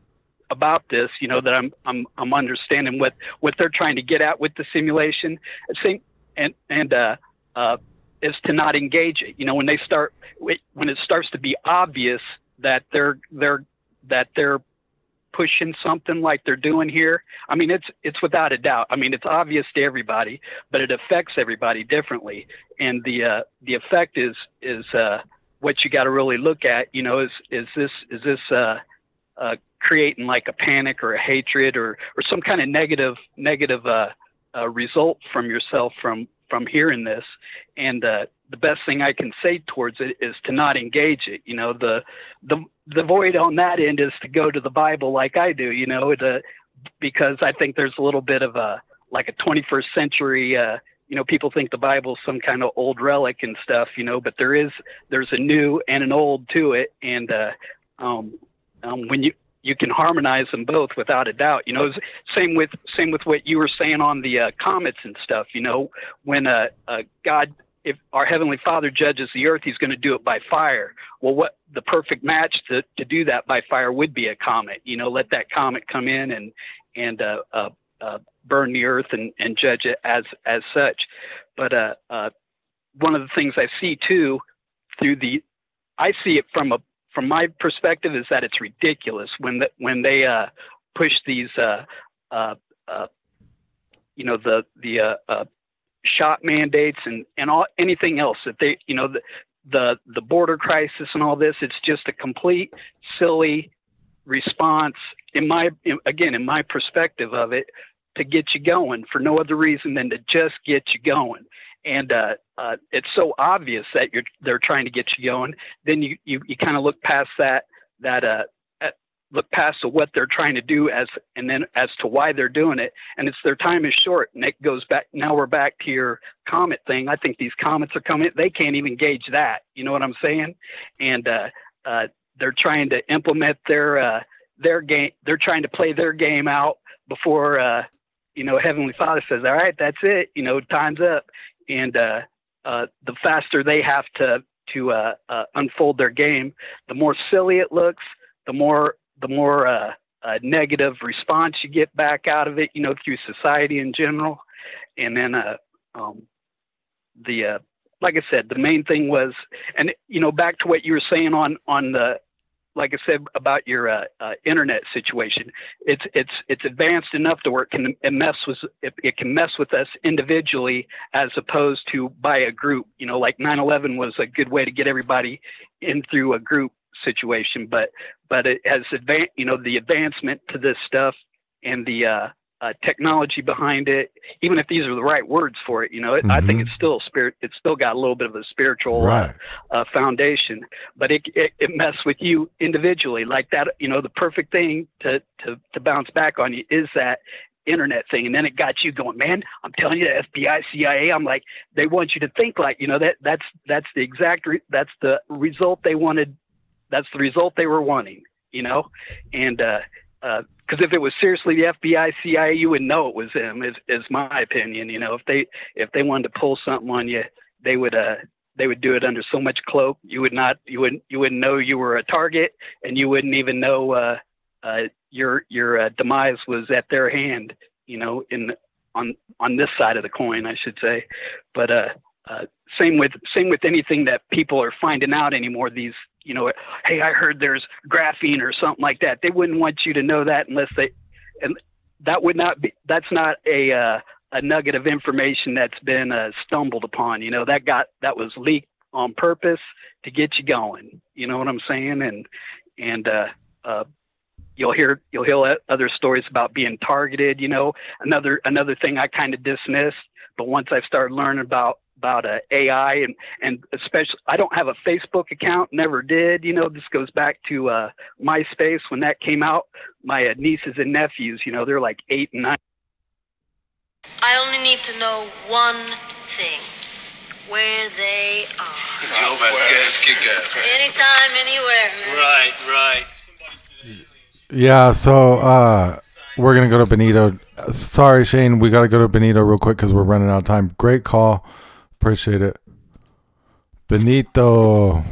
about this, you know, that I'm I'm I'm understanding what what they're trying to get at with the simulation. Same and and uh, uh, is to not engage it. You know, when they start when it starts to be obvious that they're they're that they're pushing something like they're doing here. I mean, it's it's without a doubt. I mean, it's obvious to everybody, but it affects everybody differently, and the uh, the effect is is uh, what you got to really look at. You know, is is this is this uh, uh, creating like a panic or a hatred or or some kind of negative negative uh, uh, result from yourself from from hearing this. And uh, the best thing I can say towards it is to not engage it. You know, the the the void on that end is to go to the Bible like I do. You know, to, because I think there's a little bit of a like a 21st century. Uh, you know, people think the Bible's some kind of old relic and stuff. You know, but there is there's a new and an old to it. And uh, um, um, when you you can harmonize them both without a doubt. You know, same with same with what you were saying on the uh, comets and stuff. You know, when uh, uh, God, if our heavenly Father judges the earth, He's going to do it by fire. Well, what the perfect match to to do that by fire would be a comet. You know, let that comet come in and and uh, uh, uh, burn the earth and, and judge it as as such. But uh, uh, one of the things I see too through the I see it from a from my perspective, is that it's ridiculous when the, when they uh, push these, uh, uh, uh, you know, the the uh, uh, shot mandates and and all anything else that they, you know, the the the border crisis and all this. It's just a complete silly response in my in, again in my perspective of it to get you going for no other reason than to just get you going and uh, uh, it's so obvious that you're they're trying to get you going then you you, you kind of look past that that uh at, look past to what they're trying to do as and then as to why they're doing it and it's their time is short and it goes back now we're back to your comet thing i think these comets are coming they can't even gauge that you know what i'm saying and uh, uh, they're trying to implement their uh, their game. They're trying to play their game out before uh, you know Heavenly Father says, "All right, that's it. You know, time's up." And uh, uh, the faster they have to to uh, uh, unfold their game, the more silly it looks. The more the more uh, uh, negative response you get back out of it. You know, through society in general. And then um, the like I said, the main thing was, and you know, back to what you were saying on on the like I said about your uh, uh, internet situation, it's it's it's advanced enough to where it can it mess with it, it, can mess with us individually as opposed to by a group. You know, like 9/11 was a good way to get everybody in through a group situation, but but it has advanced. You know, the advancement to this stuff and the uh, uh, technology behind it, even if these are the right words for it, you know, it, mm-hmm. I think mm-hmm. it's still spirit. It's still got a little bit of a spiritual uh, right. uh, uh, foundation, but it, it it messes with you individually like that. You know, the perfect thing to to to bounce back on you is that internet thing and then it got you going man i'm telling you the fbi cia i'm like they want you to think like you know that that's that's the exact re- that's the result they wanted that's the result they were wanting you know and uh uh because if it was seriously the FBI, CIA, you would know it was them. Is is my opinion. You know, if they if they wanted to pull something on you, they would uh they would do it under so much cloak. You would not you wouldn't you wouldn't know you were a target, and you wouldn't even know uh, uh, your your uh, demise was at their hand. You know, in on on this side of the coin, I should say. But uh, uh, same with same with anything that people are finding out anymore. These you know, hey, I heard there's graphene or something like that. They wouldn't want you to know that unless they, and that would not be, that's not a, uh, a nugget of information that's been uh, stumbled upon. You know, that got, that was leaked on purpose to get you going. You know what I'm saying? And, and, uh, uh, you'll hear you'll hear other stories about being targeted you know another another thing i kind of dismissed but once i started learning about about uh, AI and and especially I don't have a Facebook account, never did. You know, this goes back to uh, MySpace when that came out. My uh, nieces and nephews, you know, they're like eight and nine. I only need to know one thing: where they are. Joe Vasquez, kick ass. Anytime, anywhere. Right, right. Yeah, so uh, we're gonna go to Benito. Sorry, Shane, we gotta go to Benito real quick because we're running out of time. Great call. Appreciate it. Benito.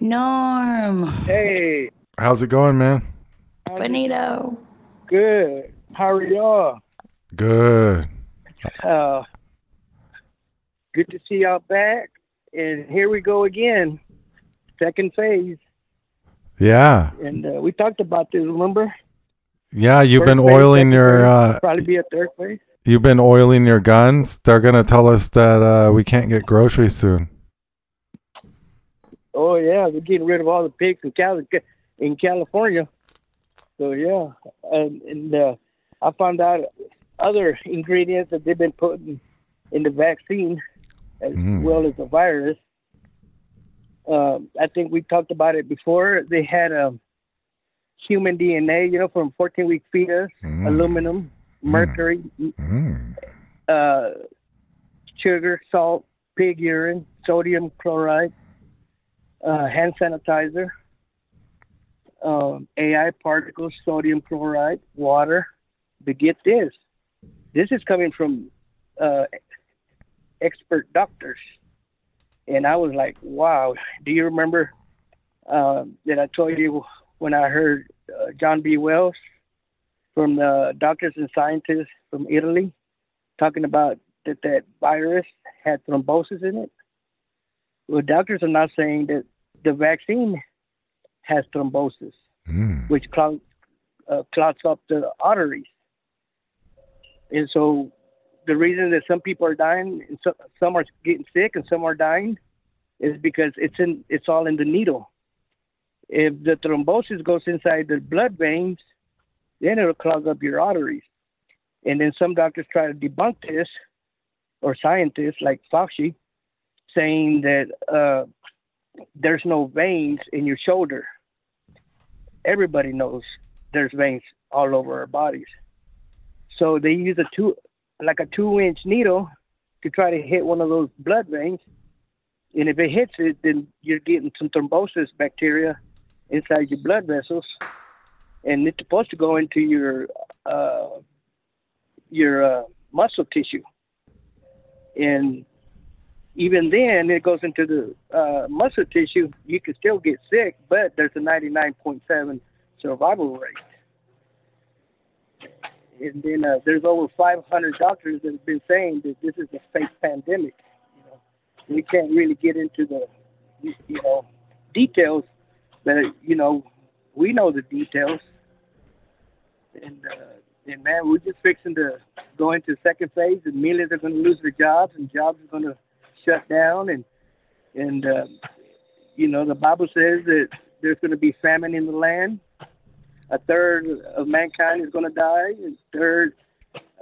Norm. Hey. How's it going, man? Benito. Good. How are y'all? Good. Uh, good to see y'all back. And here we go again. Second phase. Yeah. And uh, we talked about this, remember? Yeah, you've third been oiling your. Uh, probably be a third phase. You've been oiling your guns. They're gonna tell us that uh, we can't get groceries soon. Oh yeah, they're getting rid of all the pigs in Cali- in California. So yeah, and, and uh, I found out other ingredients that they've been putting in the vaccine, as mm. well as the virus. Uh, I think we talked about it before. They had um, human DNA, you know, from 14 week fetus, mm. aluminum, mercury, mm. uh, sugar, salt, pig urine, sodium chloride, uh, hand sanitizer, um, AI particles, sodium chloride, water. But get this, this is coming from uh, expert doctors. And I was like, wow. Do you remember uh, that I told you when I heard uh, John B. Wells from the doctors and scientists from Italy talking about that that virus had thrombosis in it. Well, doctors are not saying that the vaccine has thrombosis, Mm. which clogs, uh, clogs up the arteries. And so the reason that some people are dying and so, some are getting sick and some are dying is because it's in it's all in the needle. If the thrombosis goes inside the blood veins, then it'll clog up your arteries. And then some doctors try to debunk this, or scientists like Fauci, saying that uh, there's no veins in your shoulder. Everybody knows there's veins all over our bodies. So they use a two, like a two-inch needle, to try to hit one of those blood veins. And if it hits it, then you're getting some thrombosis bacteria inside your blood vessels, and it's supposed to go into your uh, your uh, muscle tissue. And even then, it goes into the uh, muscle tissue. You can still get sick, but there's a 99.7 survival rate. And then uh, there's over 500 doctors that have been saying that this is a fake pandemic. You know, we can't really get into the you know details, but you know we know the details. And uh, and man, we're just fixing to go into second phase, and millions are going to lose their jobs, and jobs are going to shut down, and and uh, you know the Bible says that there's going to be famine in the land. A third of mankind is going to die, a third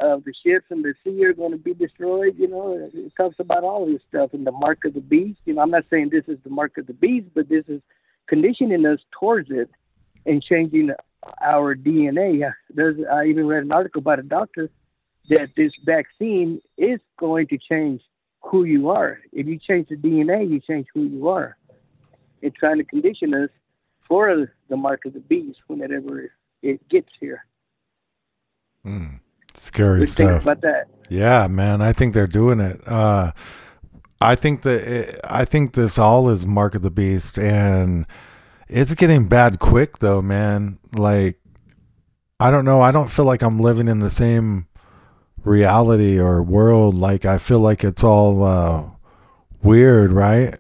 of the ships and the sea are going to be destroyed. You know, it talks about all this stuff and the mark of the beast. You know, I'm not saying this is the mark of the beast, but this is conditioning us towards it and changing our DNA. There's, I even read an article by a doctor that this vaccine is going to change who you are. If you change the DNA, you change who you are. It's trying to condition us for the mark of the beast whenever it gets here. Scary do you think stuff. about that? Yeah, man. I think they're doing it. Uh, I think that it, I think this all is mark of the beast, and it's getting bad quick though, man. Like, I don't know. I don't feel like I'm living in the same reality or world. Like, I feel like it's all uh, weird, right?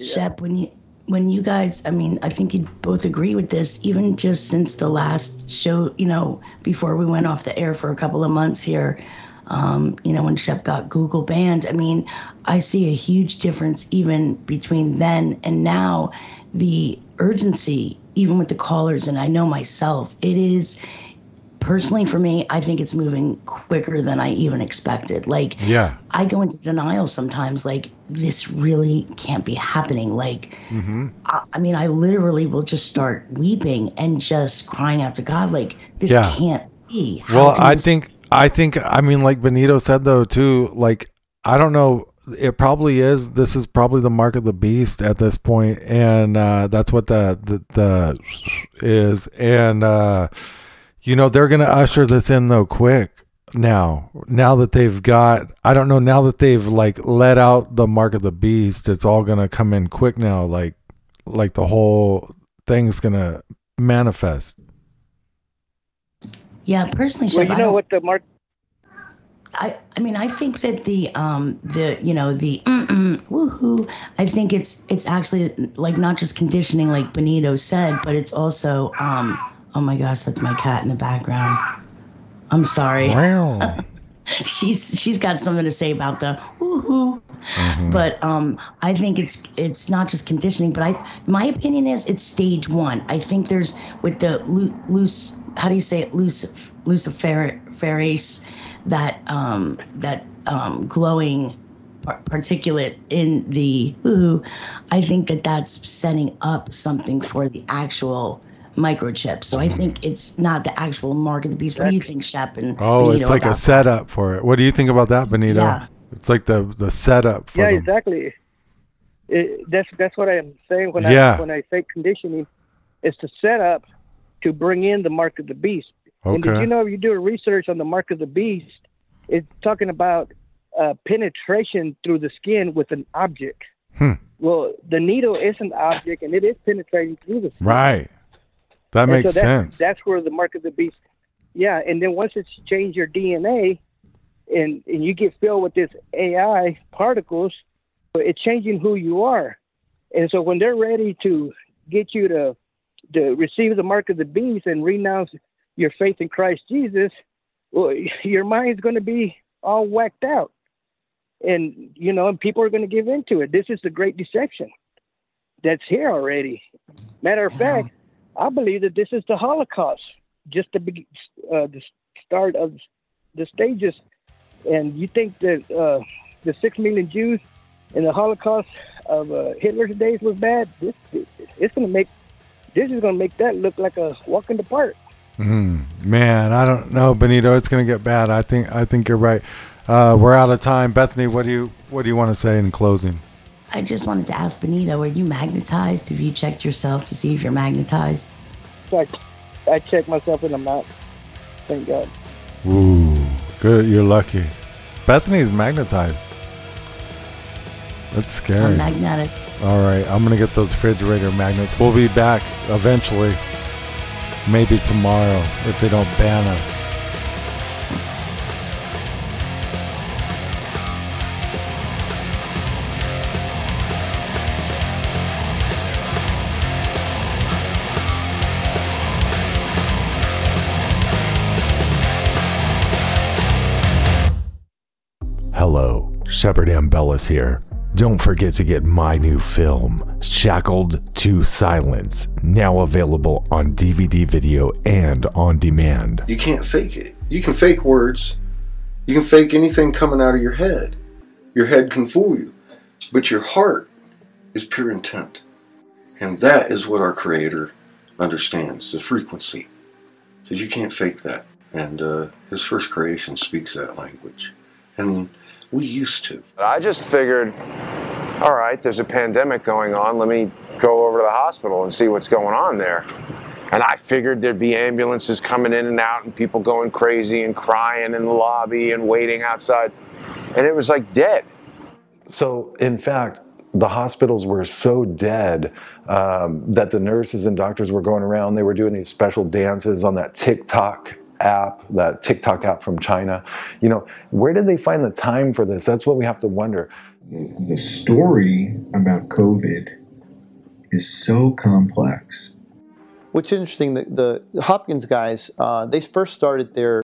Shep, when you when you guys, I mean, I think you both agree with this. Even just since the last show, you know, before we went off the air for a couple of months here, um, you know, when Shep got Google banned. I mean, I see a huge difference even between then and now. The urgency, even with the callers, and I know myself, it is personally for me. I think it's moving quicker than I even expected. Like, Yeah. I go into denial sometimes. Like, this really can't be happening. Like, Mm-hmm. I, I mean, I literally will just start weeping and just crying out to God, like, this Yeah. can't be. How Well, I think I think I mean like Benito said though too, like I don't know it probably is this is probably the mark of the beast at this point and uh that's what the the, the is and uh you know they're going to usher this in though quick now now that they've got I don't know now that they've like let out the mark of the beast it's all going to come in quick now like like the whole thing's going to manifest yeah, personally, Well, Shep, you know don't- what the mark I, I mean, I think that the um the you know the woohoo. I think it's it's actually like not just conditioning, like Benito said, but it's also um. Oh my gosh, that's my cat in the background. I'm sorry. Wow. *laughs* *laughs* she's she's got something to say about the woohoo. But um, I think it's it's not just conditioning, but I my opinion is it's stage one. I think there's with the loose how do you say it lucif luciferase that um that um glowing particulate in the woohoo. I think that that's setting up something for the actual microchip. So I think it's not the actual mark of the beast. What do you think, Shep? And Oh, Benito, it's like a about setup for it. What do you think about that, Benito? Yeah. It's like the the setup for yeah, them. exactly. It, that's that's what I'm saying when Yeah. I when I say conditioning, it's to set up to bring in the mark of the beast. Okay. And did you know if you do a research on the mark of the beast, it's talking about uh, penetration through the skin with an object. Hmm. Well, the needle is an object, and it is penetrating through the skin. Right. That And makes so that's, sense. That's where the mark of the beast. Yeah, and then once it's changed your DNA, and and you get filled with this AI particles, it's changing who you are. And so when they're ready to get you to to receive the mark of the beast and renounce your faith in Christ Jesus, well, *laughs* your mind's going to be all whacked out, and you know, and people are going to give into it. This is the great deception that's here already. Matter of fact, I believe that this is the Holocaust, just the uh, the start of the stages. And you think that uh, the six million Jews in the Holocaust of uh, Hitler's days was bad? This it's going to make this is going to make that look like a walk in the park. Mm, man, I don't know, Benito. It's going to get bad. I think I think you're right. Uh, we're out of time. Bethany, what do you what do you want to say in closing? I just wanted to ask Benito, are you magnetized? Have you checked yourself to see if you're magnetized? So I, I checked myself and I'm not. Thank God. Ooh, good. You're lucky. Bethany's magnetized. That's scary. I'm magnetic. All right, I'm gonna get those refrigerator magnets. We'll be back eventually. Maybe tomorrow if they don't ban us. Shepard Ambellas here. Don't forget to get my new film, Shackled to Silence, now available on DVD video and on demand. You can't fake it. You can fake words. You can fake anything coming out of your head. Your head can fool you. But your heart is pure intent. And that is what our Creator understands the frequency. Because you can't fake that. And uh, His first creation speaks that language. And we used to. I just figured, all right, there's a pandemic going on. Let me go over to the hospital and see what's going on there. And I figured there'd be ambulances coming in and out and people going crazy and crying in the lobby and waiting outside. And it was like dead. So, in fact, the hospitals were so dead um, that the nurses and doctors were going around. They were doing these special dances on that TikTok app, that TikTok app from China. You know, where did they find the time for this? That's what we have to wonder. The, the story about COVID is so complex. Which is interesting, the, the Hopkins guys, uh, they first started their